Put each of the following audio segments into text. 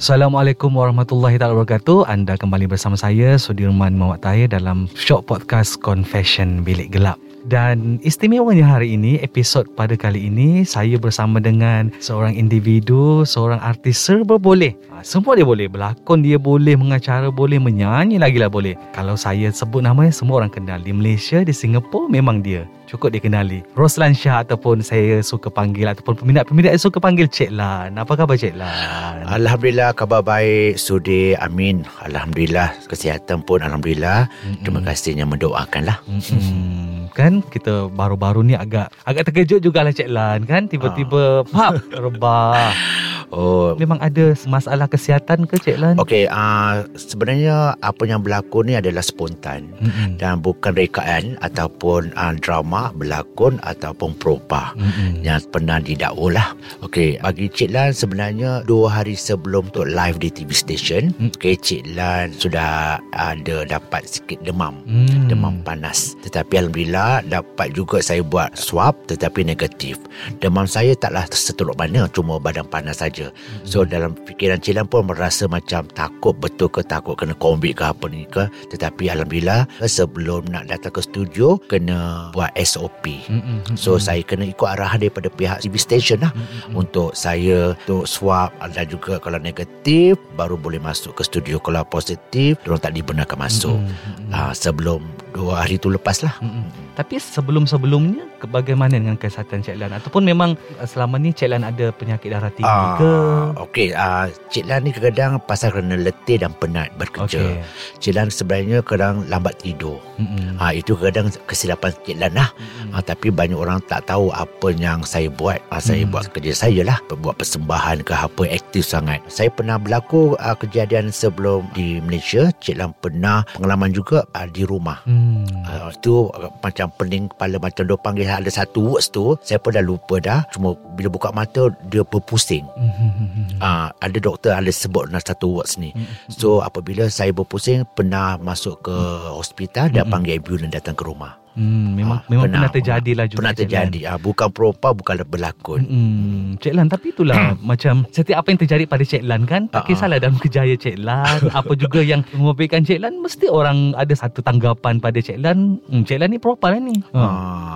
Assalamualaikum warahmatullahi taala wabarakatuh. Anda kembali bersama saya Sudirman Muhammad Tahir dalam short podcast Confession Bilik Gelap. Dan istimewanya hari ini, episod pada kali ini, saya bersama dengan seorang individu, seorang artis serba boleh. Ha, semua dia boleh. Berlakon dia boleh, mengacara boleh, menyanyi lagi lah boleh. Kalau saya sebut namanya, semua orang kenal. Di Malaysia, di Singapura, memang dia cukup dikenali. Roslan Shah ataupun saya suka panggil ataupun peminat-peminat suka panggil Cik Lan. Apa khabar Cik Lan? Alhamdulillah khabar baik Sudi Amin Alhamdulillah kesihatan pun Alhamdulillah mm-hmm. terima kasihnya mendoakanlah mm-hmm. kan kita baru-baru ni agak agak terkejut jugalah Cik Lan kan tiba-tiba ah. pap rebah Oh. Memang ada masalah kesihatan ke Cik Lan? Okey, uh, sebenarnya apa yang berlaku ni adalah spontan mm-hmm. dan bukan rekaan ataupun uh, drama berlakon ataupun propa mm-hmm. yang pernah didakwa lah. Okey, bagi Cik Lan sebenarnya dua hari sebelum tu live di TV station, mm. okey Cik Lan sudah ada dapat sikit demam, mm. demam panas. Tetapi alhamdulillah dapat juga saya buat swab tetapi negatif. Demam saya taklah seteruk mana, cuma badan panas saja saja. So dalam fikiran Cilan pun merasa macam takut betul ke takut kena COVID ke apa ni ke. Tetapi Alhamdulillah sebelum nak datang ke studio kena buat SOP. So saya kena ikut arahan daripada pihak TV station lah. Untuk saya untuk swab dan juga kalau negatif baru boleh masuk ke studio. Kalau positif diorang tak dibenarkan masuk. Uh, sebelum dua hari tu lepas lah. Tapi sebelum-sebelumnya bagaimana dengan kesihatan Cik Lan ataupun memang uh, selama ni Cik Lan ada penyakit darah tinggi uh, ke? Okey, uh, Cik Lan ni kadang-kadang pasal kerana letih dan penat bekerja. Okay. Cik Lan sebenarnya kadang lambat tidur. Mm-hmm. Uh, itu kadang kesilapan Cik Lan lah. Mm-hmm. Uh, tapi banyak orang tak tahu apa yang saya buat. Uh, saya mm-hmm. buat kerja saya lah. Buat persembahan ke apa aktif sangat. Saya pernah berlaku uh, kejadian sebelum di Malaysia. Cik Lan pernah pengalaman juga uh, di rumah. Mm. Uh, uh, macam pening kepala macam dia panggil ada satu words tu saya pun dah lupa dah. Cuma bila buka mata dia berpusing. Uh, ada doktor ada sebut nak satu words ni. So apabila saya berpusing pernah masuk ke hospital dan panggil ambulans datang ke rumah Hmm, memang ha, memang pernah, pernah terjadi lah juga. Pernah terjadi. Ha, bukan propa, bukan berlakon. Hmm, Cik Lan, tapi itulah macam setiap apa yang terjadi pada Cik Lan kan, tak kisahlah dalam kejayaan Cik Lan, apa juga yang mengopikan Cik Lan, mesti orang ada satu tanggapan pada Cik Lan. Hmm, Cik Lan ni propa lah ni. Ha. ha.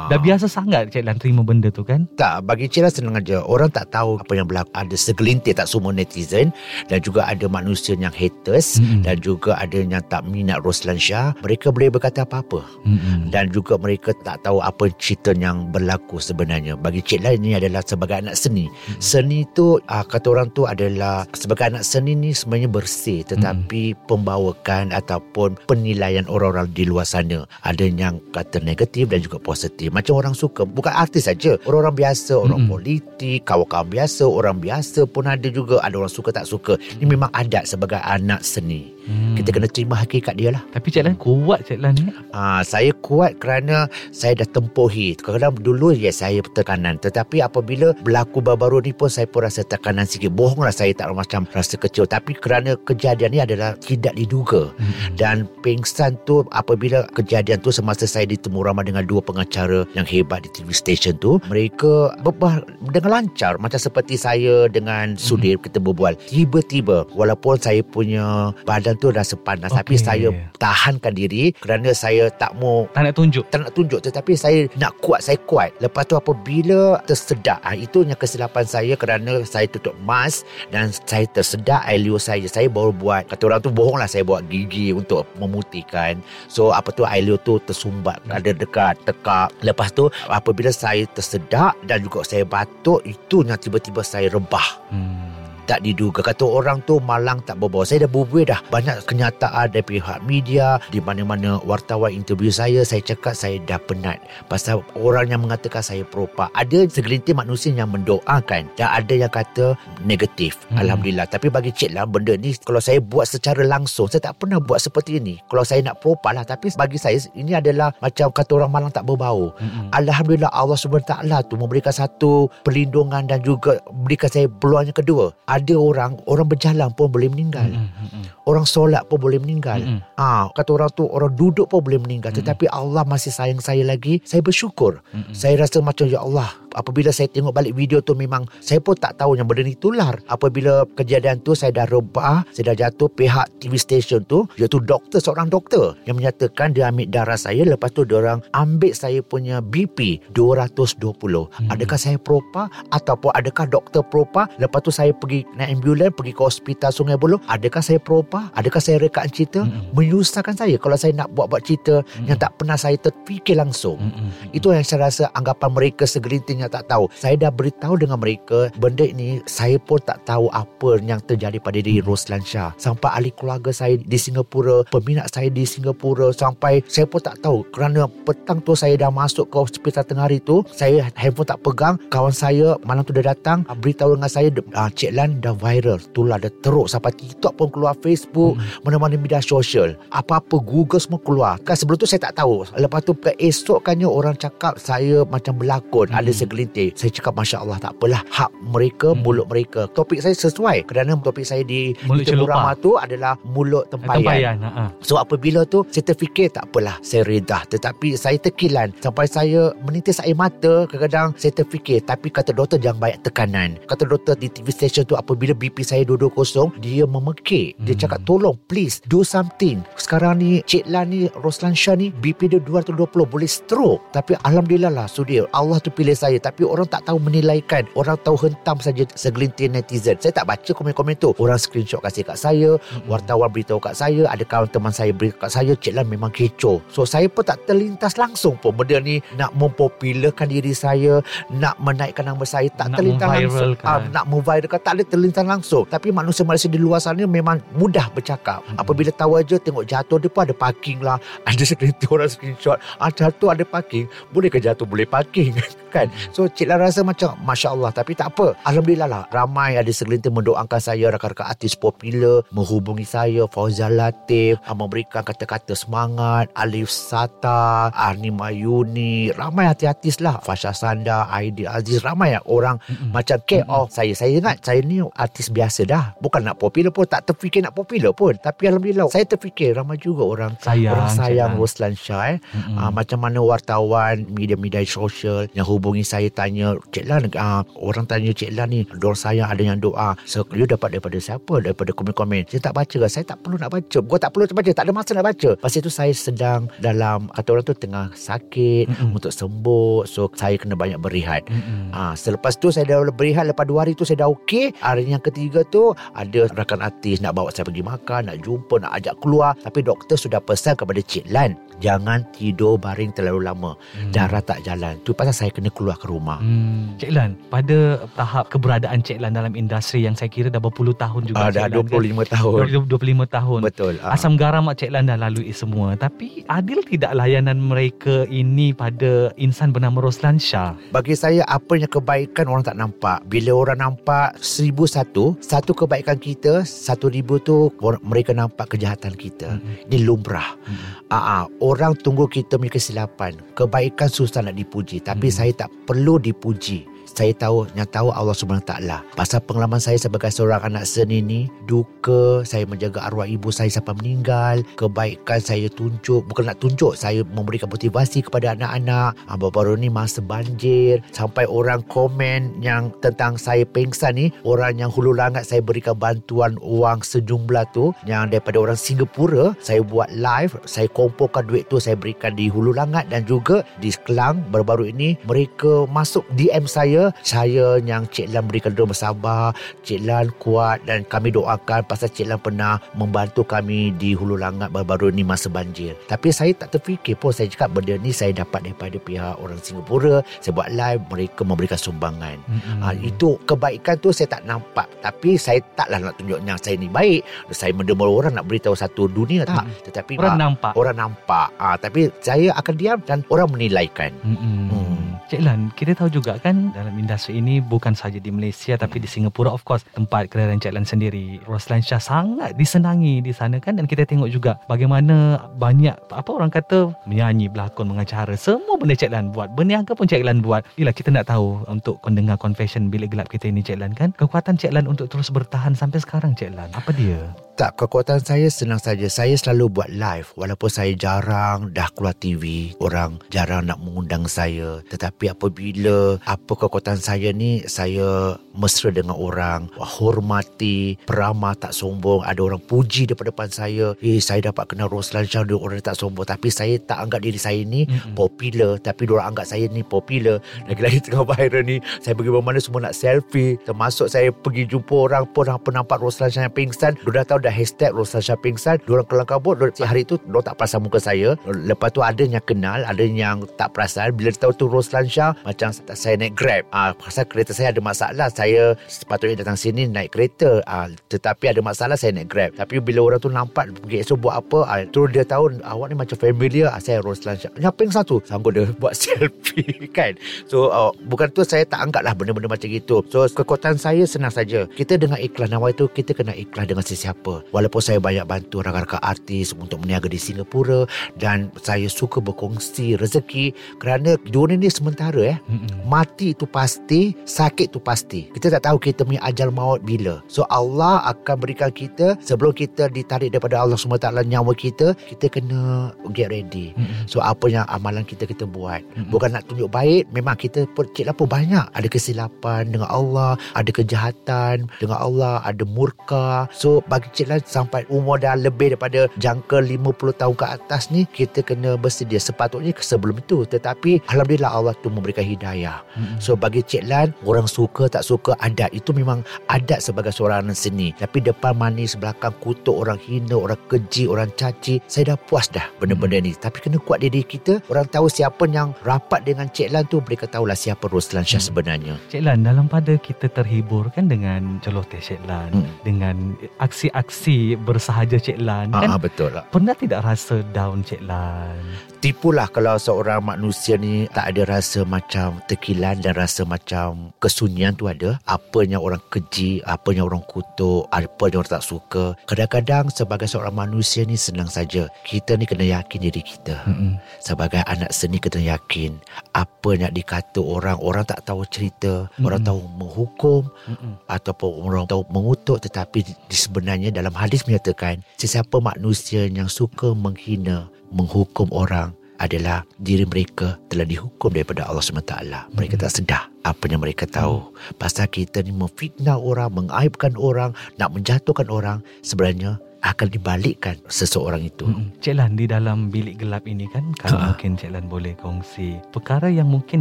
Dah biasa sangat Cik Lan terima benda tu kan? Tak, bagi Cik Lan senang aja. Orang tak tahu apa yang berlaku. Ada segelintir tak semua netizen dan juga ada manusia yang haters hmm. dan juga ada yang tak minat Roslan Shah. Mereka boleh berkata apa-apa. Hmm. Dan juga juga mereka tak tahu apa cerita yang berlaku sebenarnya. Bagi Cik Lai ini adalah sebagai anak seni. Hmm. Seni tu uh, kata orang tu adalah sebagai anak seni ni sebenarnya bersih tetapi hmm. pembawakan ataupun penilaian orang-orang di luar sana ada yang kata negatif dan juga positif. Macam orang suka bukan artis saja, orang-orang biasa, orang hmm. politik, kawan-kawan biasa, orang biasa pun ada juga ada orang suka tak suka. Ini memang adat sebagai anak seni. Hmm. Kita kena terima hakikat dia lah. Tapi Cik Lan kuat Cik Lan ni. Ah, saya kuat kerana saya dah tempuhi. Kadang-kadang dulu ya saya tekanan. Tetapi apabila berlaku baru-baru ni pun saya pun rasa tekanan sikit. Bohonglah saya tak macam rasa kecil. Tapi kerana kejadian ni adalah tidak diduga. Hmm. Dan pingsan tu apabila kejadian tu semasa saya ditemu ramai dengan dua pengacara yang hebat di TV station tu. Mereka berbah dengan lancar. Macam seperti saya dengan Sudir hmm. kita berbual. Tiba-tiba walaupun saya punya badan kejadian tu rasa panas. Okay. tapi saya tahankan diri kerana saya tak mau Tak nak tunjuk. tak nak tunjuk. Tetapi saya nak kuat saya kuat. Lepas tu apabila tersedak ah, itu yang kesilapan saya kerana saya tutup mask dan saya tersedak air liur saya. Saya baru buat kata orang tu bohong lah saya buat gigi untuk memutihkan. So apa tu air liur tu tersumbat ada dekat tekak. Lepas tu apabila saya tersedak dan juga saya batuk itu yang tiba-tiba saya rebah. Hmm. Tak diduga. Kata orang tu malang tak berbawa saya dah berbuih dah. Banyak kenyataan dari pihak media di mana-mana wartawan interview saya saya cakap saya dah penat. Pasal orang yang mengatakan saya propa ada segelintir manusia yang mendoakan. Dan ada yang kata negatif. Hmm. Alhamdulillah. Tapi bagi Cik Lam benda ni kalau saya buat secara langsung saya tak pernah buat seperti ini. Kalau saya nak propa lah. Tapi bagi saya ini adalah macam kata orang malang tak berbau. Mm-mm. Alhamdulillah Allah SWT tu memberikan satu perlindungan dan juga berikan saya peluang yang kedua. Ada orang, orang berjalan pun boleh meninggal. Mm-mm. Orang solat pun boleh meninggal. Mm-mm. Ah, kata orang tu orang duduk pun boleh meninggal. Mm-mm. Tetapi Allah masih sayang saya lagi. Saya bersyukur. Mm-mm. Saya rasa macam ya Allah. Apabila saya tengok balik video tu memang saya pun tak tahu yang benda ni tular. Apabila kejadian tu saya dah rebah, saya dah jatuh pihak TV station tu iaitu doktor seorang doktor yang menyatakan dia ambil darah saya lepas tu dia orang ambil saya punya BP 220. Hmm. Adakah saya propa ataupun adakah doktor propa? Lepas tu saya pergi naik ambulans pergi ke hospital Sungai Buloh. Adakah saya propa? Adakah saya rekaan cerita? Mm-mm. Menyusahkan saya kalau saya nak buat-buat cerita Mm-mm. yang tak pernah saya terfikir langsung. Mm-mm. Itu yang saya rasa anggapan mereka segelintir yang tak tahu. Saya dah beritahu dengan mereka benda ini saya pun tak tahu apa yang terjadi pada diri Roslan Shah. Sampai ahli keluarga saya di Singapura, peminat saya di Singapura sampai saya pun tak tahu kerana petang tu saya dah masuk ke hospital tengah hari tu, saya handphone tak pegang. Kawan saya malam tu dah datang ah, beritahu dengan saya ah, Cik Lan dah viral. Itulah dah teruk sampai TikTok pun keluar Facebook, mana-mana media sosial. Apa-apa Google semua keluar. Kan sebelum tu saya tak tahu. Lepas tu keesokannya orang cakap saya macam berlakon. Hmm. Ada segelintir. Saya cakap Masya Allah tak apalah. Hak mereka, Hmm. mulut mereka. Topik saya sesuai. Kerana topik saya di Mulut di tu adalah mulut tempayan. Tempayan. Ha. So apabila tu saya terfikir tak apalah saya redah tetapi saya terkilan sampai saya menitis air mata kadang-kadang saya terfikir tapi kata doktor jangan banyak tekanan kata doktor di TV station tu apabila BP saya 220 dia memekik dia Hmm. cakap tolong please do something sekarang ni Cik Lan ni Roslan Shah ni BP dia 220 boleh stroke tapi Alhamdulillah lah sudir Allah tu pilih saya tapi orang tak tahu menilaikan. Orang tahu hentam saja segelintir netizen. Saya tak baca komen-komen tu. Orang screenshot kasih kat saya. Wartawan beritahu kat saya. Ada kawan teman saya beritahu kat saya. Cik Lan memang kecoh. So saya pun tak terlintas langsung pun. Benda ni nak mempopularkan diri saya nak menaikkan nama saya tak Nak terlintas langsung. memviralkan. Ah, nak memviralkan tak ada terlintas langsung. Tapi manusia Malaysia di luar sana memang mudah bercakap. Hmm. apabila tahu aja tengok jatuh dia pun ada parking lah. Ada sekelintir orang screenshot. Ah jatuh ada parking. Boleh ke jatuh boleh parking? Kan so Cik Lan rasa macam Masya Allah tapi tak apa Alhamdulillah lah ramai ada segelintir mendoakan saya rakan-rakan artis popular menghubungi saya Fauzal Latif ah, memberikan kata-kata semangat Alif Sata Ani Mayuni ramai artis-artis lah Fasha Sanda Aidi Aziz ramai lah orang Mm-mm. macam care of saya Saya ingat saya ni artis biasa dah Bukan nak popular pun Tak terfikir nak popular pun Tapi Alhamdulillah Saya terfikir ramai juga orang Sayang. Orang sayang. Roslan Shah eh. Uh, macam mana wartawan Media-media sosial Yang hubungi saya Tanya Cik Lan uh, Orang tanya Cik Lan ni Diorang sayang ada yang doa. So you dapat daripada siapa? Daripada komen-komen. Saya tak baca ke Saya tak perlu nak baca. Bukan tak perlu baca Tak ada masa nak baca. Pasal itu saya sedang Dalam Kata orang tu tengah sakit Mm-mm. Untuk sembuh. So saya kena banyak berehat. Mm-mm. Ha, selepas tu saya dah berehat. Lepas dua hari tu saya dah okey. Hari yang ketiga tu Ada rakan artis Nak bawa saya pergi makan Nak jumpa Nak ajak keluar. Tapi doktor sudah pesan kepada Cik Lan Jangan tidur baring terlalu lama Hmm. Darah tak jalan Tu pasal saya kena keluar ke rumah Hmm. Cik Lan, pada tahap keberadaan Cik Lan dalam industri yang saya kira dah berpuluh tahun juga. Ah, Dah Cik Lan, 25 tahun kan? 25 tahun. Betul ah. Asam garam Mak Cik Lan dah lalui semua Tapi adil tidak layanan mereka ini pada insan bernama Roslan Shah? Bagi saya apa yang kebaikan orang tak nampak Bila orang nampak seribu satu Satu kebaikan kita Satu ribu tu Mereka nampak kejahatan kita Mm-mm. Ini lumrah Mm-mm. Ah, ah, orang tunggu kita punya kesilapan. Kebaikan susah nak dipuji, tapi Hmm. saya tak perlu dipuji. Saya tahu Yang tahu Allah SWT Pasal pengalaman saya Sebagai seorang anak seni ni Duka Saya menjaga arwah ibu saya Sampai meninggal Kebaikan saya tunjuk Bukan nak tunjuk Saya memberikan motivasi Kepada anak-anak. Ha, Baru-baru ni Masa banjir Sampai orang komen Yang tentang saya pengsan ni Orang yang hulu langat Saya berikan bantuan Wang sejumlah tu Yang daripada orang Singapura Saya buat live Saya kumpulkan duit tu Saya berikan di hulu langat Dan juga di Kelang. Baru-baru ini Mereka masuk DM saya Saya yang Cik Lan berikan doa bersabar Cik Lan kuat Dan kami doakan Pasal Cik Lan pernah Membantu kami Di hulu langat Baru-baru ini masa banjir Tapi saya tak terfikir pun Saya cakap benda ni Saya dapat daripada pihak orang Singapura Saya buat live Mereka memberikan sumbangan mm-hmm. ha, Itu kebaikan tu Saya tak nampak Tapi saya taklah nak tunjuk Yang saya ni baik Saya mendemur orang Nak beritahu satu dunia Tak mm. Tetapi Orang ha, nampak Orang nampak ha, Tapi saya akan diam Dan orang menilaikan mm-hmm. hmm. Cik Lan, kita tahu juga kan dalam industri ini bukan saja di Malaysia tapi di Singapura of course tempat kelahiran Cik Lan sendiri. Roslan Shah sangat disenangi di sana kan dan kita tengok juga bagaimana banyak apa orang kata menyanyi, berlakon, mengacara, semua benda Cik Lan buat. Berniaga pun Cik Lan buat. Bila kita nak tahu untuk pendengar confession bilik gelap kita ini Cik Lan kan, kekuatan Cik Lan untuk terus bertahan sampai sekarang Cik Lan. Apa dia? Tak, kekuatan saya senang saja. Saya selalu buat live walaupun saya jarang dah keluar TV. Orang jarang nak mengundang saya. Tetapi apabila apa kekuatan saya ni, saya mesra dengan orang. Hormati, peramah, tak sombong. Ada orang puji daripada depan saya. Eh, saya dapat kenal Roslan Shah, orang tak sombong. Tapi saya tak anggap diri saya ni mm-hmm. popular. Tapi orang anggap saya ni popular. Lagi-lagi tengah viral ni, saya pergi mana semua nak selfie. Termasuk saya pergi jumpa orang pun apa nampak Roslan Shah yang pingsan. Dia dah tahu dah hashtag Roslan Shah pingsan Diorang kelang kabut Hari itu Diorang tak perasan muka saya. Lepas tu ada yang kenal Ada yang tak perasan. Bila tahu tu Roslan Shah Macam saya naik grab. Ah, Pasal kereta saya ada masalah. Saya sepatutnya datang sini Naik kereta. Ah, Tetapi ada masalah Saya naik grab. Tapi bila orang tu nampak Pergi esok buat apa ah, Terus dia tahu Awak ni macam familiar. Ah, Saya Roslan Shah Yang pingsan tu Sanggup dia buat selfie kan? So uh, bukan tu Saya tak anggap lah Benda-benda macam itu So kekuatan saya senang saja. Kita dengan ikhlas Nawai tu Kita kena ikhlas dengan sesiapa Walaupun saya banyak bantu rakan-rakan artis untuk meniaga di Singapura dan saya suka berkongsi rezeki kerana dunia ni sementara eh. Mm-mm. Mati itu pasti, sakit itu pasti. Kita tak tahu kita punya ajal maut bila. So Allah akan berikan kita sebelum kita ditarik daripada Allah SWT nyawa kita, kita kena get ready. Mm-mm. So apa yang amalan kita kita buat. Mm-mm. Bukan nak tunjuk baik, memang kita cik lah pun banyak. Ada kesilapan dengan Allah, ada kejahatan dengan Allah, ada murka. So bagi cik lah sampai umur dah lebih daripada jangka 50 tahun ke atas ni kita kena bersedia sepatutnya sebelum itu tetapi alhamdulillah Allah tu memberikan hidayah mm-hmm. so bagi Cik Lan orang suka tak suka adat itu memang adat sebagai seorang seni tapi depan manis belakang kutuk orang hina orang keji orang caci saya dah puas dah benda-benda ni tapi kena kuat diri kita orang tahu siapa yang rapat dengan Cik Lan tu mereka tahulah siapa Roslan Shah mm-hmm. sebenarnya Cik Lan dalam pada kita terhibur kan dengan celoteh Cik Lan mm. dengan aksi-aksi bersahaja Cik Lan kan ah, betul lah. pernah tidak rasa down Cik Lan tipulah kalau seorang manusia ni tak ada rasa macam tekilan dan rasa macam kesunyian tu ada apa yang orang keji apa yang orang kutuk apa yang orang tak suka kadang-kadang sebagai seorang manusia ni senang saja kita ni kena yakin diri kita mm-hmm. sebagai anak seni kena yakin apa yang dikata orang orang tak tahu cerita mm-hmm. orang tahu menghukum mm-hmm. ataupun orang tahu mengutuk tetapi sebenarnya dalam hadis menyatakan sesiapa manusia yang suka menghina menghukum orang adalah diri mereka telah dihukum daripada Allah SWT. Mereka tak sedar apa yang mereka tahu. Pasal kita ni memfitnah orang, mengaibkan orang, nak menjatuhkan orang. Sebenarnya akan dibalikkan seseorang itu. Hmm. Cik Lan di dalam bilik gelap ini kan kalau ha. mungkin Cik Lan boleh kongsi perkara yang mungkin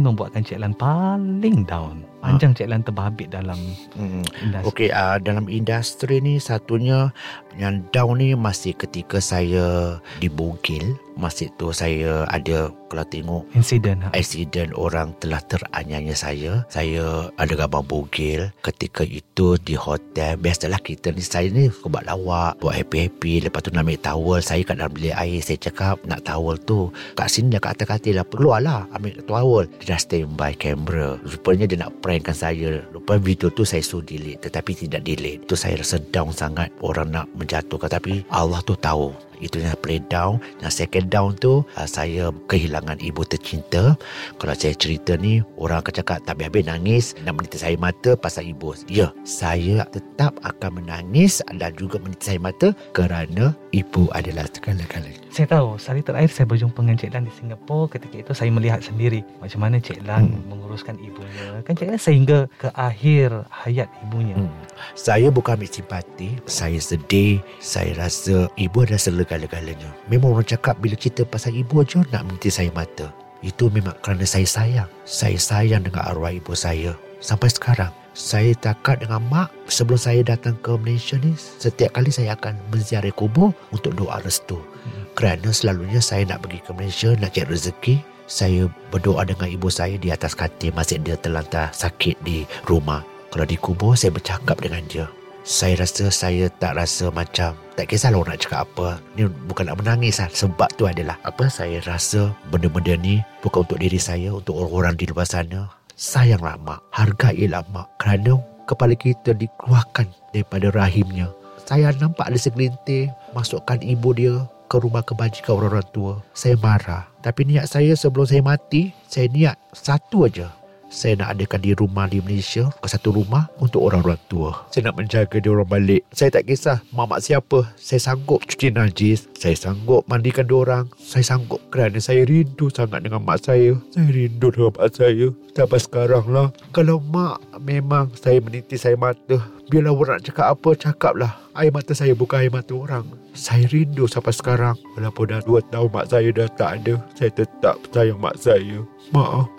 membuatkan Cik Lan paling down. Panjang ha. Cik Lan terbabit dalam hmm. industri. Okey, uh, dalam industri ni satunya yang down ni masih ketika saya dibungkil masa tu saya ada kalau tengok insiden ha? insiden orang telah teranyanya saya saya ada gambar bugil ketika itu di hotel biasalah kita ni saya ni buat lawak buat happy-happy lepas tu nak ambil towel saya kat dalam bilik air saya cakap nak towel tu kat sini kat atas katil lah keluar lah ambil towel dia dah standby kamera rupanya dia nak prankkan saya. Rupanya video tu saya suruh delete tetapi tidak delete. Tu saya rasa down sangat orang nak menjatuhkan. Tapi Allah tu tahu Itu yang play down. Yang second down tu uh, saya kehilangan ibu tercinta. Kalau saya cerita ni orang akan cakap tak habis-habis nangis nak menitis air mata pasal ibu. Ya, saya tetap akan menangis dan juga menitis air mata kerana ibu adalah segala-galanya. Saya tahu Sekali terakhir saya berjumpa dengan Cik Lan di Singapura Ketika itu saya melihat sendiri Macam mana Cik Lan hmm. menguruskan ibunya Kan Cik Lan sehingga ke akhir hayat ibunya hmm. Saya bukan ambil simpati Saya sedih Saya rasa ibu adalah segala-galanya. Memang orang cakap bila cerita pasal ibu je Nak minta saya mata. Itu memang kerana saya sayang. Saya sayang dengan arwah ibu saya. Sampai sekarang saya takat dengan mak sebelum saya datang ke Malaysia ni setiap kali saya akan menziarah kubur untuk doa restu. Hmm. kerana selalunya saya nak pergi ke Malaysia nak cari rezeki saya berdoa dengan ibu saya di atas katil masih dia terlantar sakit di rumah. Kalau di kubur saya bercakap dengan dia saya rasa saya tak rasa macam tak kisahlah orang nak cakap apa ni bukan nak menangis lah sebab tu adalah apa saya rasa benda-benda ni bukan untuk diri saya untuk orang-orang di luar sana Sayanglah mak, hargailah mak kerana kepala kita dikeluarkan daripada rahimnya. Saya nampak ada segelintir masukkan ibu dia ke rumah kebajikan orang-orang tua. Saya marah. Tapi niat saya sebelum saya mati, saya niat satu aja saya nak adakan di rumah di Malaysia ke satu rumah untuk orang-orang tua. Saya nak menjaga dia orang balik. Saya tak kisah mamak siapa. Saya sanggup cuci najis. Saya sanggup mandikan dia orang. Saya sanggup kerana saya rindu sangat dengan mak saya. Saya rindu dengan mak saya. Sampai sekarang lah. Kalau mak memang saya meniti saya mata. Biarlah orang nak cakap apa, cakaplah. Air mata saya bukan air mata orang. Saya rindu sampai sekarang. Walaupun dah dua tahun mak saya dah tak ada. Saya tetap sayang mak saya. Maaf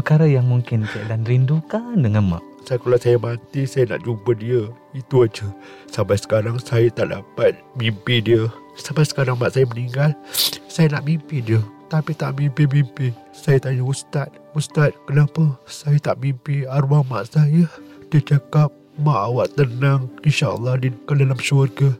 perkara yang mungkin Cik Lan rindukan dengan mak? Saya kalau saya mati, saya nak jumpa dia. Itu aja. Sampai sekarang saya tak dapat mimpi dia. Sampai sekarang mak saya meninggal, saya nak mimpi dia. Tapi tak mimpi-mimpi. Saya tanya Ustaz, Ustaz, kenapa saya tak mimpi arwah mak saya? Dia cakap, mak awak tenang. InsyaAllah dia ke dalam syurga.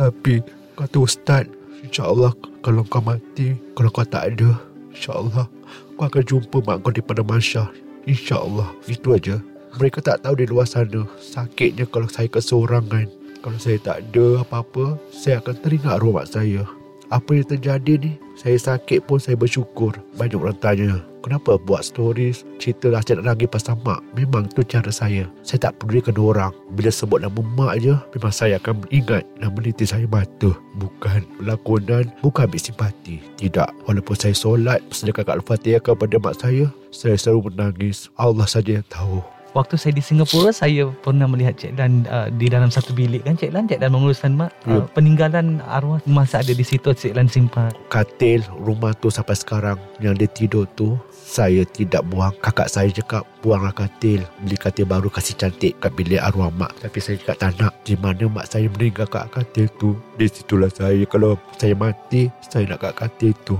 Tapi, kata Ustaz, InsyaAllah kalau kau mati, kalau kau tak ada, InsyaAllah kau akan jumpa mak kau di pada masyar. InsyaAllah. Itu aja. Mereka tak tahu di luar sana. Sakitnya kalau saya keseorangan. Kalau saya tak ada apa-apa, saya akan teringat mak saya. Apa yang terjadi ni, saya sakit pun saya bersyukur. Banyak orang tanya, kenapa buat stories cerita lah nak lagi pasal mak? Memang tu cara saya. Saya tak peduli kedua orang. Bila sebut nama mak je memang saya akan ingat dan meniti saya mata. Bukan lakonan bukan ambil simpati. Tidak. Walaupun saya solat sedekah Al-Fatihah kepada mak saya saya selalu menangis. Allah saja yang tahu waktu saya di Singapura saya pernah melihat Cik Lan uh, di dalam satu bilik kan Cik Lan Cik Lan menguruskan mak? Uh, peninggalan arwah masa ada di situ Cik Lan simpan. Katil rumah tu sampai sekarang yang dia tidur tu saya tidak buang. Kakak saya cakap buanglah katil. Beli katil baru kasih cantik kat bilik arwah mak. Tapi saya cakap tak nak. Di mana mak saya meninggal kat katil tu? Di situlah saya. Kalau saya mati saya nak kat katil tu.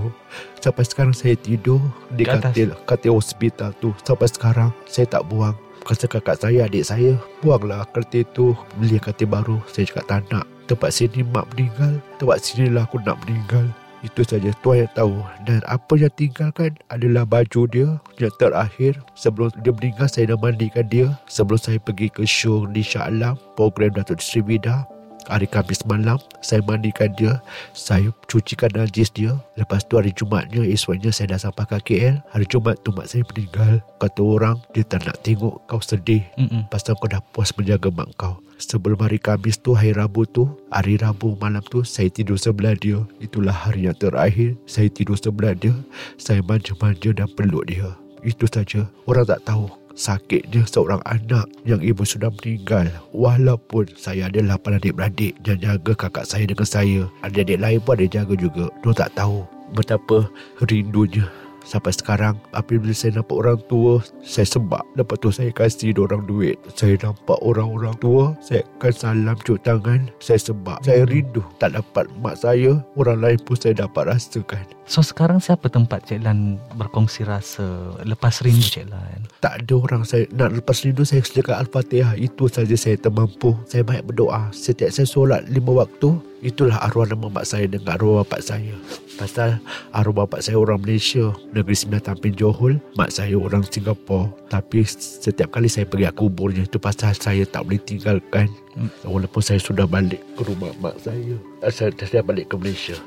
Sampai sekarang saya tidur di katil katil hospital tu. Sampai sekarang saya tak buang Kata kakak saya, adik saya Buanglah kereta tu Beli kereta baru. Saya cakap tak nak. Tempat sini mak meninggal Tempat sini lah aku nak meninggal. Itu saja. Tuhan yang tahu. Dan apa yang tinggalkan Adalah baju dia Yang terakhir. Sebelum dia meninggal Saya dah mandikan dia. Sebelum saya pergi ke show Di Shah Alam Program Datuk Sri Vida hari Khamis malam saya mandikan dia saya cucikan najis dia. Lepas tu hari Jumatnya esoknya saya dah sampai ke KL hari Jumat tu mak saya meninggal. Kata orang dia tak nak tengok kau sedih. Mm-mm. pasal kau dah puas menjaga mak kau. Sebelum hari Khamis tu hari Rabu tu hari Rabu malam tu saya tidur sebelah dia. Itulah hari yang terakhir saya tidur sebelah dia. Saya manja-manja dan peluk dia. Itu saja. Orang tak tahu sakitnya seorang anak yang ibu sudah meninggal. Walaupun saya ada lapan adik-beradik yang jaga kakak saya dengan saya. Adik-adik lain pun ada jaga juga. Mereka tak tahu betapa rindunya Sampai sekarang Apabila saya nampak orang tua Saya sebab Lepas tu saya kasih orang duit. Saya nampak orang-orang tua Saya akan salam cuk tangan. Saya sebab Saya rindu Tak dapat mak saya Orang lain pun saya dapat rasakan. So sekarang siapa tempat Cik Lan Berkongsi rasa Lepas rindu Cik Lan? Tak ada orang saya Nak lepas rindu Saya sediakan Al-Fatihah. Itu saja saya termampu. Saya banyak berdoa. Setiap saya solat lima waktu Itulah arwah nama mak saya dengan arwah bapak saya. Pasal arwah bapak saya orang Malaysia, negeri Sembilan Tampin Johor, mak saya orang Singapura. Tapi setiap kali saya pergi kuburnya, itu pasal saya tak boleh tinggalkan. Hmm. Walaupun saya sudah balik ke rumah mak saya. Saya, saya balik ke Malaysia.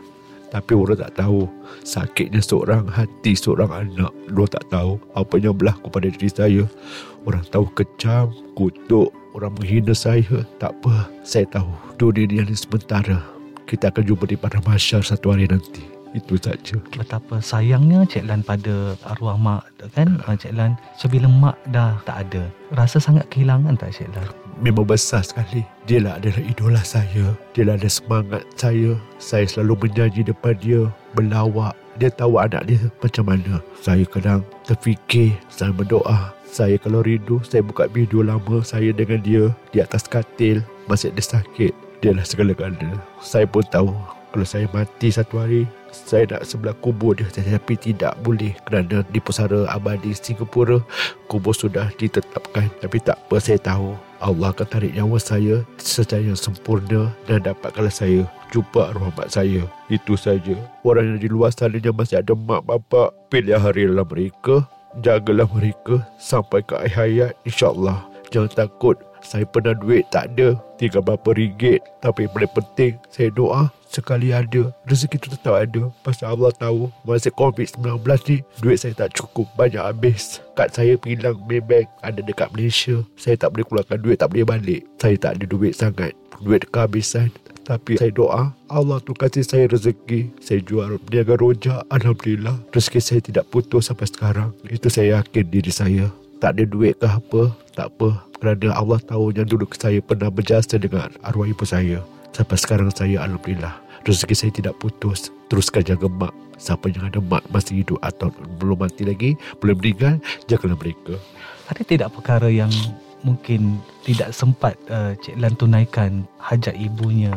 Tapi orang tak tahu Sakitnya seorang hati seorang anak Orang tak tahu apa yang berlaku pada diri saya Orang tahu kecam, kutuk Orang menghina saya Tak apa, saya tahu Dunia ini hanya sementara Kita akan jumpa di pada masyar satu hari nanti itu saja. Betapa sayangnya Cik Lan pada arwah mak kan uh. Cik Lan. So bila mak dah tak ada, rasa sangat kehilangan tak Cik Lan? memang besar sekali. Dia lah adalah idola saya. Dia lah ada semangat saya. Saya selalu menyanyi depan dia, berlawak. Dia tahu anak dia macam mana. Saya kadang terfikir, saya berdoa. Saya kalau rindu, saya buka video lama saya dengan dia di atas katil. Masih ada sakit. Dia lah segala-galanya. Saya pun tahu kalau saya mati satu hari, saya nak sebelah kubur dia tetapi tidak boleh kerana di pusara abadi Singapura kubur sudah ditetapkan tapi tak apa saya tahu Allah akan tarik nyawa saya secara sempurna dan dapatkanlah saya jumpa arwah mak saya. Itu saja. Orang yang di luar sana yang masih ada mak bapak, pilih hari dalam mereka. Jagalah mereka sampai ke akhir hayat insyaAllah. Jangan takut saya pernah duit tak ada. Tinggal berapa ringgit Tapi yang paling penting Saya doa Sekali ada. Rezeki itu tetap ada. Pasal Allah tahu Masa COVID-19 ni Duit saya tak cukup Banyak habis. Kad saya hilang Maybank Ada dekat Malaysia. Saya tak boleh keluarkan duit Tak boleh balik. Saya tak ada duit sangat. Duit kehabisan tapi saya doa Allah tu kasih saya rezeki Saya jual berniaga rojak Alhamdulillah Rezeki saya tidak putus sampai sekarang Itu saya yakin diri saya Tak ada duit ke apa Tak apa kerana Allah tahu yang dulu saya pernah berjasa dengan arwah ibu saya. Sampai sekarang saya Alhamdulillah. Rezeki saya tidak putus. Teruskan jaga mak. Siapa yang ada mak masih hidup atau belum mati lagi, belum meninggal, jagalah mereka. Ada tidak perkara yang mungkin tidak sempat uh, Cik Lan tunaikan hajat ibunya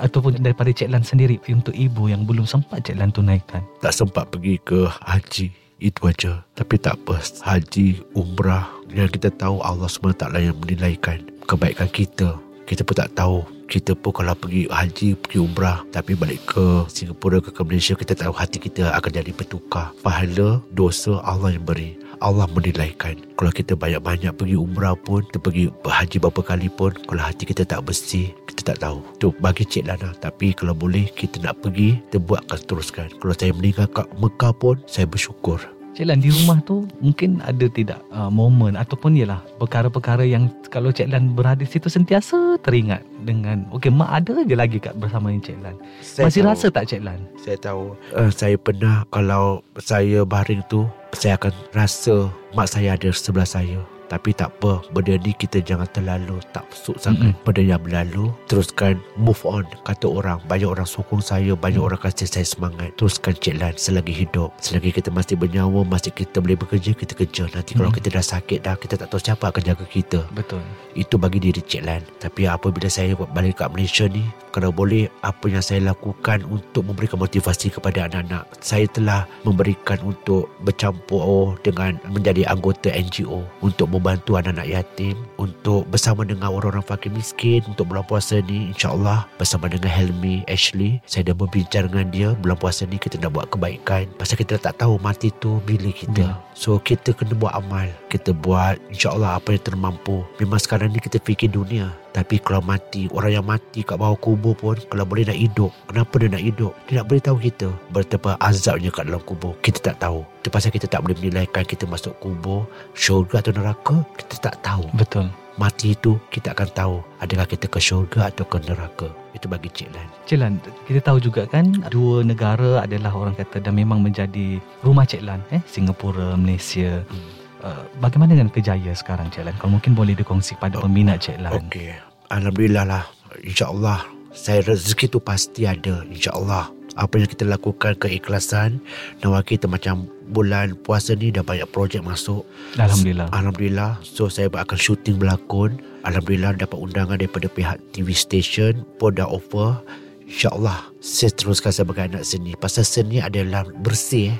ataupun daripada Cik Lan sendiri untuk ibu yang belum sempat Cik Lan tunaikan? Tak sempat pergi ke haji itu aja. Tapi tak apa. Haji, umrah. Yang kita tahu Allah SWT yang menilaikan kebaikan kita. Kita pun tak tahu. Kita pun kalau pergi haji, pergi umrah. Tapi balik ke Singapura, ke, Malaysia, kita tahu hati kita akan jadi bertukar. Pahala, dosa Allah yang beri. Allah menilaikan. Kalau kita banyak-banyak pergi umrah pun, kita pergi haji berapa kali pun, kalau hati kita tak bersih, kita tak tahu. Tu bagi Cik Lana. Tapi kalau boleh, kita nak pergi, kita buatkan teruskan. Kalau saya meninggal kat Mekah pun, saya bersyukur. Cik Lan di rumah tu mungkin ada tidak uh, momen ataupun ialah perkara-perkara yang kalau Cik Lan berada situ sentiasa teringat dengan okey mak ada je lagi kat bersama dengan Cik Lan. Saya Masih tahu, rasa tak Cik Lan? Saya tahu. Uh, saya pernah kalau saya baring tu saya akan rasa mak saya ada sebelah saya. Tapi tak apa Benda ni kita jangan terlalu Tak masuk sangat. Mm-hmm. Benda yang berlalu Teruskan move on. Kata orang Banyak orang sokong saya Banyak mm. orang kasih saya semangat. Teruskan Cik Lan Selagi hidup. Selagi kita masih bernyawa Masih kita boleh bekerja Kita kerja. Nanti mm. kalau kita dah sakit dah Kita tak tahu siapa akan jaga kita. Betul. Itu bagi diri Cik Lan. Tapi apabila saya balik kat Malaysia ni Kalau boleh Apa yang saya lakukan Untuk memberikan motivasi kepada anak-anak? Saya telah memberikan untuk Bercampur dengan Menjadi anggota NGO Untuk membantu anak-anak yatim untuk bersama dengan orang-orang fakir miskin untuk bulan puasa ni insyaAllah bersama dengan Helmi Ashley. Saya dah berbincang dengan dia bulan puasa ni kita nak buat kebaikan. Pasal kita tak tahu mati tu bila kita. Yeah. so kita kena buat amal. Kita buat insyaAllah apa yang termampu. Memang sekarang ni kita fikir dunia tapi kalau mati Orang yang mati kat bawah kubur pun Kalau boleh nak hidup Kenapa dia nak hidup Dia nak beritahu kita Betapa azabnya kat dalam kubur Kita tak tahu Itu pasal kita tak boleh menilaikan Kita masuk kubur Syurga atau neraka Kita tak tahu Betul Mati itu kita akan tahu Adakah kita ke syurga atau ke neraka Itu bagi Cik Lan Cik Lan Kita tahu juga kan Dua negara adalah orang kata Dan memang menjadi Rumah Cik Lan eh? Singapura, Malaysia hmm. Uh, bagaimana dengan kejaya sekarang Cik Lan? Kalau mungkin boleh dikongsi pada peminat Cik Lan. Okey. Alhamdulillah lah. InsyaAllah. Saya rezeki tu pasti ada. InsyaAllah. Apa yang kita lakukan keikhlasan. Nawa kita macam bulan puasa ni dah banyak projek masuk. Alhamdulillah. Alhamdulillah. So saya akan syuting berlakon. Alhamdulillah dapat undangan daripada pihak TV station pun dah offer. InsyaAllah saya teruskan sebagai anak seni. Pasal seni adalah bersih. Eh.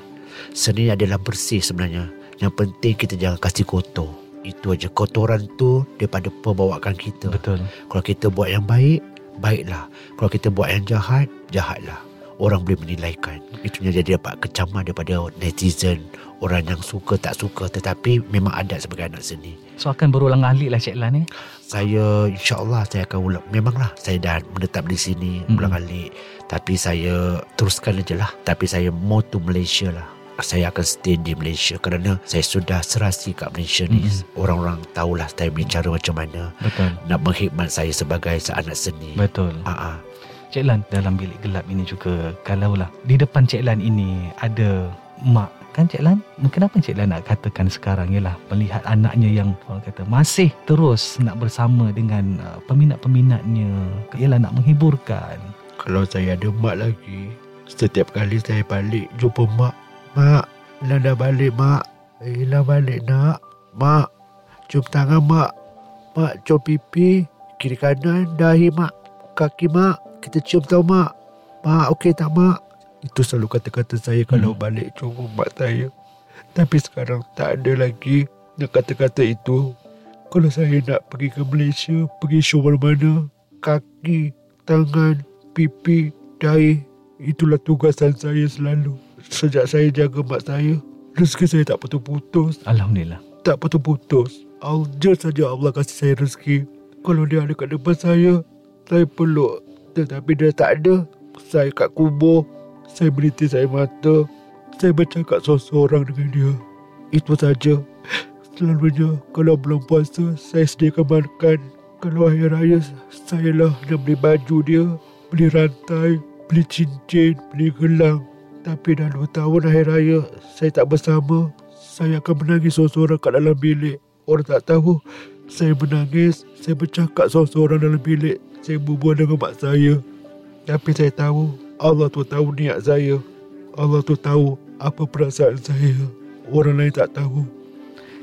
Seni adalah bersih sebenarnya. Yang penting kita jangan kasih kotor. Itu aja kotoran tu daripada perbawakan kita. Betul. Kalau kita buat yang baik, baiklah. Kalau kita buat yang jahat, jahatlah. Orang boleh menilaikan. Itunya jadi dapat kecaman daripada netizen. Orang yang suka tak suka tetapi memang ada sebagai anak seni. So akan berulang alik lah Cik Lan ni. Saya insyaAllah saya akan ulang. Memanglah saya dah menetap di sini Mm-mm. ulang alik. Tapi saya teruskan aja lah. Tapi saya mau to Malaysia lah. Saya akan stay di Malaysia kerana saya sudah serasi kat Malaysia ni. Mm-mm. Orang-orang tahulah saya bicara macam mana. Betul. Nak menghikmat saya sebagai seanak seni. Betul. Ah. Cik Lan dalam bilik gelap ini juga kalaulah di depan Cik Lan ini ada mak kan Cik Lan mungkin apa Cik Lan nak katakan sekarang ialah melihat anaknya yang orang kata masih terus nak bersama dengan uh, peminat-peminatnya ialah nak menghiburkan Kalau saya ada mak lagi, setiap kali saya balik jumpa mak, mak, Ilan dah balik mak. Ilan balik nak. Mak, cium tangan mak. Mak, cium pipi. Kiri kanan, dahi mak. Kaki mak, kita cium tau mak. Mak, okey tak mak? Itu selalu kata-kata saya kalau Hmm. balik jumpa mak saya. Tapi sekarang tak ada lagi nak kata-kata itu. Kalau saya nak pergi ke Malaysia, pergi show mana-mana, kaki, tangan, pipi, dahi, itulah tugasan saya selalu. Sejak saya jaga mak saya, rezeki saya tak putus-putus, Alhamdulillah tak putus-putus. Aja saja Allah kasih saya rezeki. Kalau dia ada kat depan saya, saya peluk. Tetapi dia tak ada, saya kat kubur, saya beritis air mata, saya bercakap seorang-seorang dengan dia. Itu saja. Selalunya kalau belum puasa, saya sediakan makan. Kalau hari raya, saya lah yang beli baju dia, beli rantai, beli cincin, beli gelang. Tapi dah dua tahun hari raya, saya tak bersama. Saya akan menangis seorang-seorang kat dalam bilik. Orang tak tahu, saya menangis, saya bercakap seorang-seorang dalam bilik. Saya berbual dengan mak saya. Tapi saya tahu, Allah tu tahu niat saya. Allah tu tahu apa perasaan saya. Orang lain tak tahu.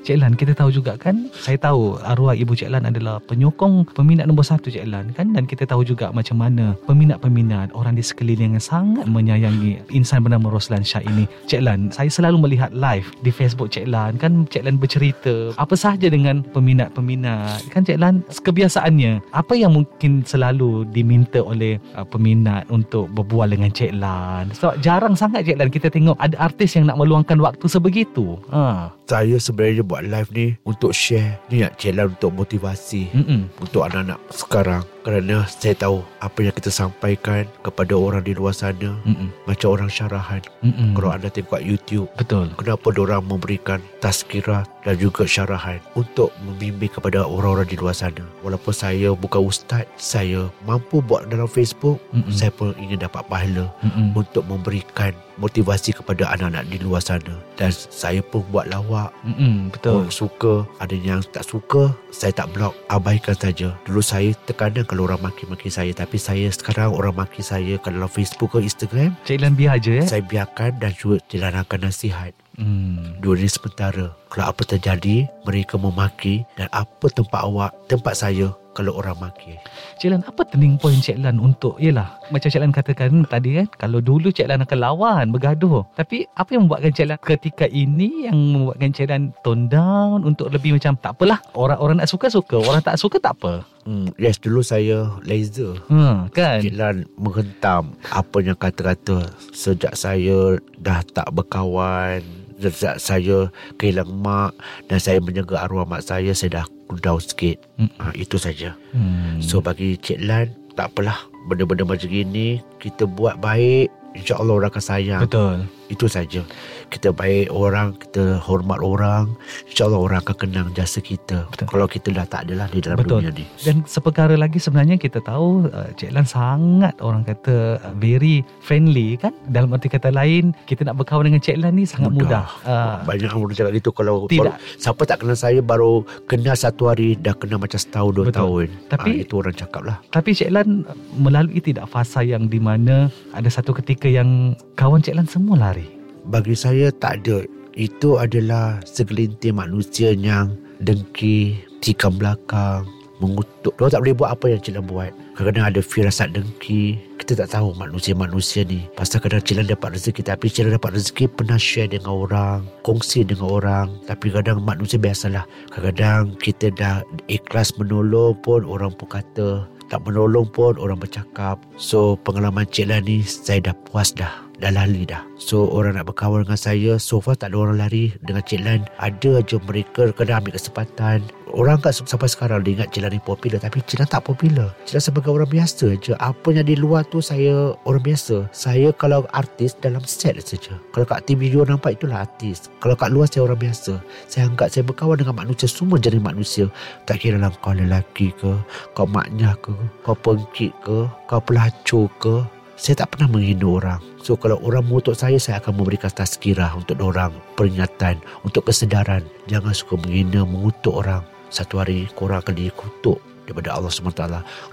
Cik Lan kita tahu juga kan? Saya tahu arwah ibu Cik Lan adalah penyokong peminat nombor satu Cik Lan kan? Dan kita tahu juga macam mana peminat-peminat orang di sekeliling yang sangat menyayangi insan bernama Roslan Shah ini. Cik Lan saya selalu melihat live di Facebook Cik Lan Kan? Cik Lan bercerita apa sahaja dengan peminat-peminat. Kan Cik Lan kebiasaannya Apa yang mungkin selalu diminta oleh uh, peminat untuk berbual dengan Cik Lan? Sebab jarang sangat Cik Lan kita tengok ada artis yang nak meluangkan waktu sebegitu. Ha. Saya sebenarnya buat live ni untuk share niat channel untuk motivasi Mm-mm. untuk anak-anak sekarang kerana saya tahu apa yang kita sampaikan kepada orang di luar sana Mm-mm. macam orang syarahan Mm-mm. kalau anda tengok YouTube Betul. kenapa orang memberikan tazkirah dan juga syarahan untuk membimbing kepada orang-orang di luar sana walaupun saya bukan ustaz saya mampu buat dalam Facebook Mm-mm. saya pun ingin dapat pahala Mm-mm. untuk memberikan motivasi kepada anak-anak di luar sana dan saya pun buat lawak Mm-mm. Betul. Orang suka Ada yang tak suka Saya tak block Abaikan saja Dulu saya terkadang Kalau orang maki-maki saya Tapi saya sekarang Orang maki saya Kalau Facebook ke Instagram Cik Lan biar je eh. Saya biarkan Dan juga jalankan nasihat Hmm. Dua ini sementara Kalau apa terjadi Mereka memaki Dan apa tempat awak Tempat saya Kalau orang maki Cik Lan apa turning point Cik Lan untuk Yelah Macam Cik Lan katakan tadi kan Kalau dulu Cik Lan akan lawan Bergaduh. Tapi apa yang membuatkan Cik Lan Ketika ini Yang membuatkan Cik Lan Tone down Untuk lebih macam Tak apalah Orang-orang nak suka-suka Orang tak suka tak apa. Hmm, Yes dulu saya Laser Hmm, kan? Cik Lan menghentam apa yang kata-kata sejak saya dah tak berkawan, sejak saya kehilang mak dan saya menjaga arwah mak saya, saya dah down sikit. Mm. Ha, itu saja. hmm. So bagi Cik Lan, tak apalah benda-benda macam gini, kita buat baik, insya-Allah orang akan sayang. Betul Itu saja. Kita baik orang, kita hormat orang, insya-Allah orang akan kenang jasa kita. Betul. Kalau kita dah tak adalah di dalam Betul. dunia ni. Dan seperkara lagi sebenarnya kita tahu uh, Cik Lan sangat orang kata uh, very friendly kan Dalam arti kata lain Kita nak berkawan dengan Cik Lan ni sangat mudah, Uh, Banyak orang cakap gitu kalau Tidak. baru, siapa tak kenal saya baru kenal satu hari dah kenal macam setahun dua Betul. tahun. Tapi- Ah, itu orang cakap lah. Tapi Cik Lan melalui tidak fasa yang di mana Ada satu ketika yang kawan Cik Lan semua lari Bagi saya tak ada. Itu adalah segelintir manusia yang dengki, tikam belakang, mengutuk. Dia tak boleh buat apa yang Cik buat. Kadang-kadang ada firasat dengki. Kita tak tahu manusia-manusia ni. Pasal kadang Cik dapat rezeki tapi Cik dapat rezeki pernah share dengan orang, kongsi dengan orang. Tapi kadang manusia biasalah. Kadang-kadang kita dah ikhlas menolong pun orang pun kata tak menolong pun orang bercakap. So pengalaman Cik Lan ni saya dah puas dah dah lari dah. So orang nak berkawan dengan saya, so far tak ada orang lari dengan Cik Lan. Ada aja mereka kena ambil kesempatan. Orang kat sampai sekarang dia ingat Cik Lan ni popular tapi Cik Lan tak popular. Cik Lan sebagai orang biasa je. Apa yang di luar tu saya orang biasa. Saya kalau artis dalam set saja. Kalau kat TV video nampak itulah artis. Kalau kat luar saya orang biasa. Saya anggap saya berkawan dengan manusia semua jenis manusia. Tak kira lah kau lelaki ke, kau maknya ke, kau pengkit ke, kau pelacur ke, saya tak pernah menghina orang. So kalau orang mengutuk saya, saya akan memberikan tazkirah untuk orang, peringatan, untuk kesedaran. Jangan suka menghina, mengutuk orang. Satu hari korang akan dikutuk daripada Allah SWT.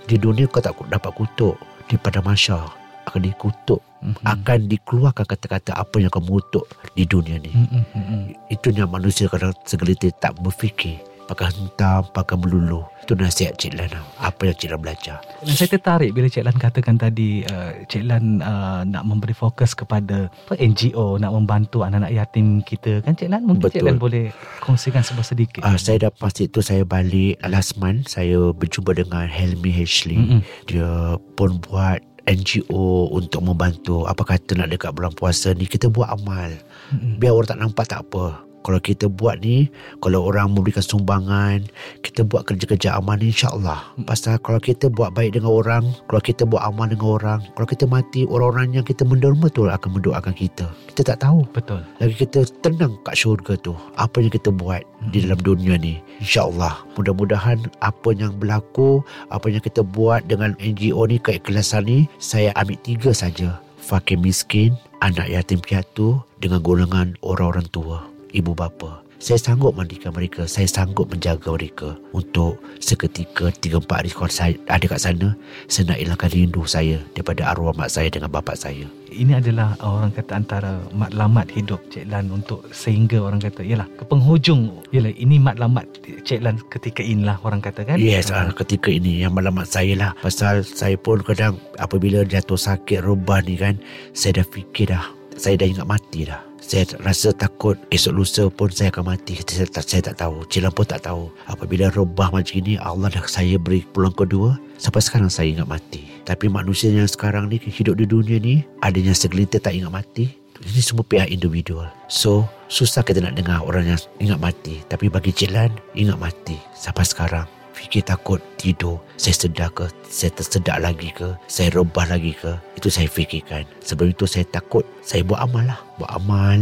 Di dunia kau tak dapat kutuk. Di pada masyarakat akan dikutuk. Mm-hmm. Akan dikeluarkan kata-kata apa yang kau mengutuk di dunia ni. Mm-hmm. Itu yang manusia kadang segelitir tak berfikir pakai hentam, pakai melulu. Itu nasihat Cik Lan. Apa yang Cik Lan belajar. Dan saya tertarik bila Cik Lan katakan tadi uh, Cik Lan uh, nak memberi fokus kepada NGO, nak membantu anak-anak yatim kita. Kan Cik Lan? Mungkin Betul. Cik Lan boleh kongsikan sebuah sedikit. Uh, saya dah pasti itu saya balik last month. Saya berjumpa dengan Helmi Ashley. Mm-hmm. Dia pun buat NGO untuk membantu apa kata nak dekat bulan puasa ni kita buat amal mm-hmm. biar orang tak nampak tak apa kalau kita buat ni Kalau orang memberikan sumbangan Kita buat kerja-kerja amal ni InsyaAllah. Pasal kalau kita buat baik dengan orang Kalau kita buat amal dengan orang Kalau kita mati Orang-orang yang kita menderma tu Akan mendoakan kita. Kita tak tahu. Betul. Lagi kita tenang kat syurga tu Apa yang kita buat hmm. Di dalam dunia ni InsyaAllah. Mudah-mudahan Apa yang berlaku Apa yang kita buat Dengan NGO ni Keikhlasan ni Saya ambil tiga saja. Fakir miskin Anak yatim piatu Dengan golongan orang-orang tua ibu bapa. Saya sanggup mandikan mereka. Saya sanggup menjaga mereka. Untuk seketika 3-4 hari kalau saya ada kat sana, saya nak hilangkan rindu saya daripada arwah mak saya dengan bapa saya. Ini adalah orang kata antara matlamat hidup Cik Lan untuk sehingga orang kata, yalah, ke penghujung, yalah, ini matlamat Cik Lan ketika inilah orang kata kan? Yes, uh, ketika ini yang matlamat saya lah. Pasal saya pun kadang apabila jatuh sakit rebah ni kan, saya dah fikir dah, saya dah ingat mati dah saya rasa takut esok lusa pun saya akan mati. Saya tak, saya tak tahu. Cik pun tak tahu. Apabila rebah macam ini Allah dah saya beri pulang kedua. Sampai sekarang saya ingat mati. Tapi manusia yang sekarang ni hidup di dunia ni adanya segelintir tak ingat mati. Ini semua pihak individual. So susah kita nak dengar orang yang ingat mati. Tapi bagi Cik ingat mati. Sampai sekarang fikir takut tidur saya sedar ke saya tersedak lagi ke saya rebah lagi ke itu saya fikirkan. Sebelum itu saya takut saya buat amal lah. Buat amal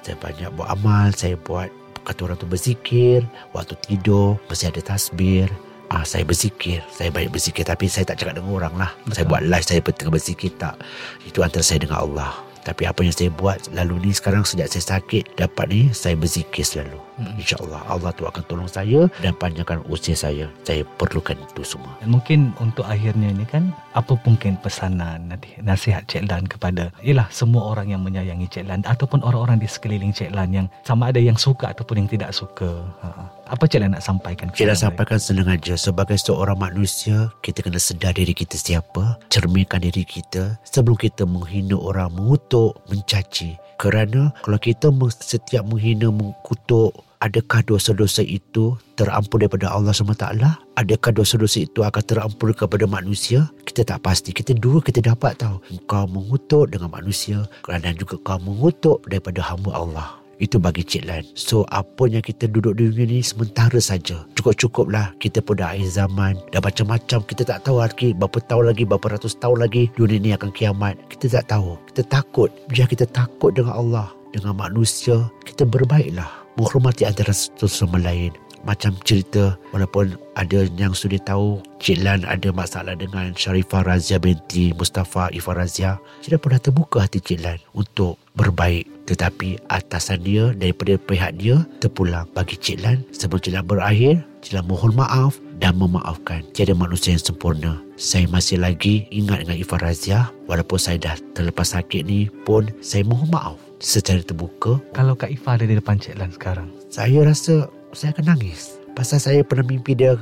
saya banyak buat amal saya buat kata orang tu berzikir waktu tidur mesti ada tasbir. Ah, saya berzikir Saya banyak berzikir Tapi saya tak cakap dengan orang lah. Betul. Saya buat live Saya tengah berzikir tak. Itu antara saya dengan Allah. Tapi apa yang saya buat lalu ni sekarang sejak saya sakit dapat ni saya berzikir selalu. Hmm. InsyaAllah Allah tu akan tolong saya dan panjangkan usia saya. Saya perlukan itu semua. Dan mungkin untuk akhirnya ni kan apa mungkin pesanan nanti nasihat Cik Lan kepada ialah semua orang yang menyayangi Cik Lan ataupun orang-orang di sekeliling Cik Lan yang sama ada yang suka ataupun yang tidak suka. Ha. Apa Cik Lan nak sampaikan? Cik Lan sampaikan senang aja. Sebagai seorang manusia, kita kena sedar diri kita siapa, cerminkan diri kita sebelum kita menghina orang, mengutuk, mencaci. Kerana kalau kita setiap menghina, mengutuk, adakah dosa-dosa itu terampun daripada Allah SWT? Adakah dosa-dosa itu akan terampun kepada manusia? Kita tak pasti. Kita dua kita dapat tahu. Kau mengutuk dengan manusia kerana juga kau mengutuk daripada hamba Allah. Itu bagi Cik Lan. So apa yang kita duduk di dunia ni sementara saja. Cukup-cukuplah kita pun dah akhir zaman. Dah macam-macam. Kita tak tahu lagi berapa tahun lagi, berapa ratus tahun lagi dunia ni akan kiamat. Kita tak tahu. Kita takut. Biar kita takut dengan Allah. Dengan manusia. Kita berbaiklah. Menghormati antara satu sama lain macam cerita walaupun ada yang sudah tahu Cik Lan ada masalah dengan Sharifah Razia binti Mustafa Ifah Razia. Cik Lan pun dah terbuka hati Cik Lan untuk berbaik. Tetapi atasan dia daripada pihak dia terpulang bagi Cik Lan. Sebelum Cik Lan berakhir, Cik Lan mohon maaf dan memaafkan. Tiada manusia yang sempurna. Saya masih lagi ingat dengan Ifah Razia. Walaupun saya dah terlepas sakit ni pun saya mohon maaf secara terbuka. Kalau Kak Ifah ada di depan Cik Lan sekarang? Saya rasa saya akan nangis. Pasal saya pernah mimpi dia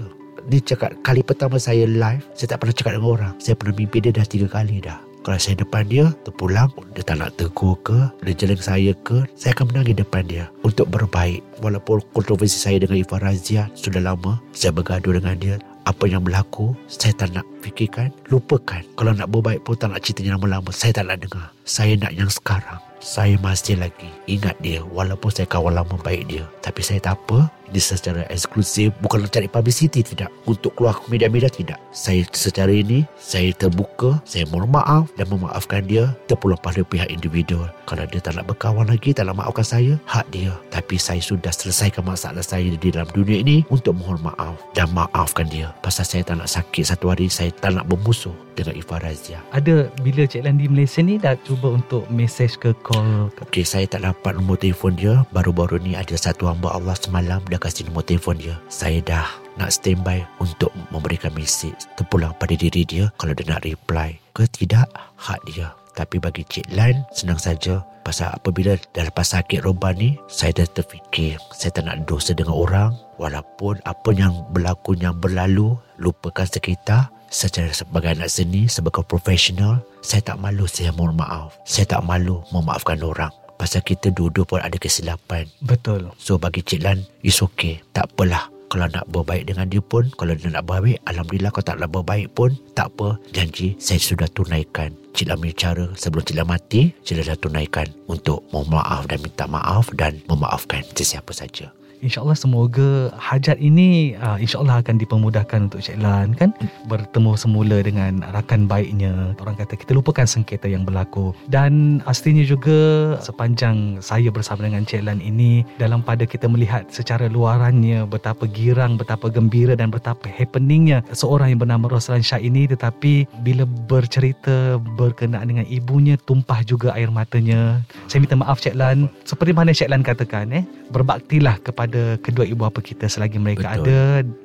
dia cakap kali pertama saya live saya tak pernah cakap dengan orang saya pernah mimpi dia dah tiga kali dah kalau saya depan dia terpulang dia tak nak tegur ke dia jalan saya ke saya akan menangis depan dia untuk berbaik walaupun kontroversi saya dengan Ifah Razia sudah lama saya bergaduh dengan dia apa yang berlaku saya tak nak fikirkan lupakan. Kalau nak berbaik pun tak nak ceritanya lama-lama saya tak nak dengar. Saya nak yang sekarang. Saya masih lagi ingat dia walaupun saya kawan lama baik dia. Tapi saya tak apa ini secara eksklusif bukan cari publicity tidak. Untuk keluar ke media-media tidak. Saya secara ini saya terbuka saya mohon maaf dan memaafkan dia terpulang pada pihak individu kalau dia tak nak berkawan lagi tak nak maafkan saya hak dia tapi saya sudah selesaikan masalah saya di dalam dunia ini untuk mohon maaf dan maafkan dia pasal saya tak nak sakit satu hari saya tak nak bermusuh dengan Ifah Razia Ada bila Cik Lan di Malaysia ni dah cuba untuk message ke call ke Okey, saya tak dapat nombor telefon dia. Baru-baru ni ada satu hamba Allah semalam dah kasih nombor telefon dia. Saya dah nak standby untuk memberikan mesej terpulang pada diri dia kalau dia nak reply ke tidak hak dia. Tapi bagi Cik Lan senang saja. Pasal apabila dah lepas sakit roban ni saya dah terfikir saya tak nak dosa dengan orang. Walaupun apa yang berlaku yang berlalu lupakan sekitar. Secara sebagai anak seni sebagai profesional saya tak malu saya mohon maaf. Saya tak malu memaafkan orang. Pasal kita dua-dua pun ada kesilapan. Betul. So bagi Cik Lan It's okay. Tak apalah Kalau nak berbaik dengan dia pun Kalau dia nak berbaik Alhamdulillah Kalau tak nak berbaik pun Tak apa. Janji Saya sudah tunaikan. Cik Lan punya cara Sebelum Cik Lan mati Cik Lan dah tunaikan Untuk mohon maaf Dan minta maaf Dan memaafkan Sesiapa saja InsyaAllah semoga hajat ini uh, InsyaAllah akan dipermudahkan untuk Cik Lan kan? Bertemu semula dengan rakan baiknya. Orang kata kita lupakan sengketa yang berlaku. Dan pastinya juga sepanjang saya bersama dengan Cik Lan ini Dalam pada kita melihat secara luarannya Betapa girang, betapa gembira dan betapa happeningnya Seorang yang bernama Roslan Shah ini. Tetapi bila bercerita berkenaan dengan ibunya Tumpah juga air matanya. Saya minta maaf Cik Lan. Seperti mana Cik Lan katakan eh Berbaktilah kepada kedua ibu bapa kita selagi mereka Betul. ada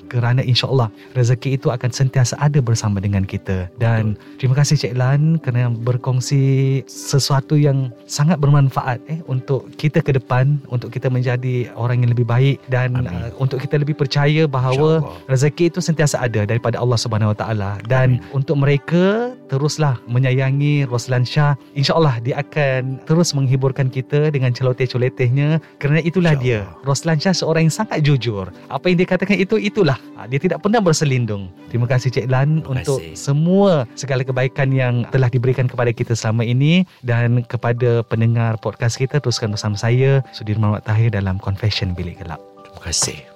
kerana insyaallah rezeki itu akan sentiasa ada bersama dengan kita dan Betul. terima kasih Cik Lan kerana berkongsi sesuatu yang sangat bermanfaat eh untuk kita ke depan untuk kita menjadi orang yang lebih baik dan uh, untuk kita lebih percaya bahawa rezeki itu sentiasa ada daripada Allah Subhanahu Wa Taala dan Amin. untuk mereka teruslah menyayangi Roslan Shah insyaallah dia akan terus menghiburkan kita dengan celoteh-celotehnya kerana itulah dia Roslan Shah seorang yang sangat jujur. Apa yang dia katakan itu itulah. Ha, dia tidak pernah berselindung. Terima kasih Cik Lan Terima untuk kasih. semua segala kebaikan yang telah diberikan kepada kita selama ini dan kepada pendengar podcast kita teruskan bersama saya Sudirman Wak Tahir dalam Confession Bilik Gelap. Terima kasih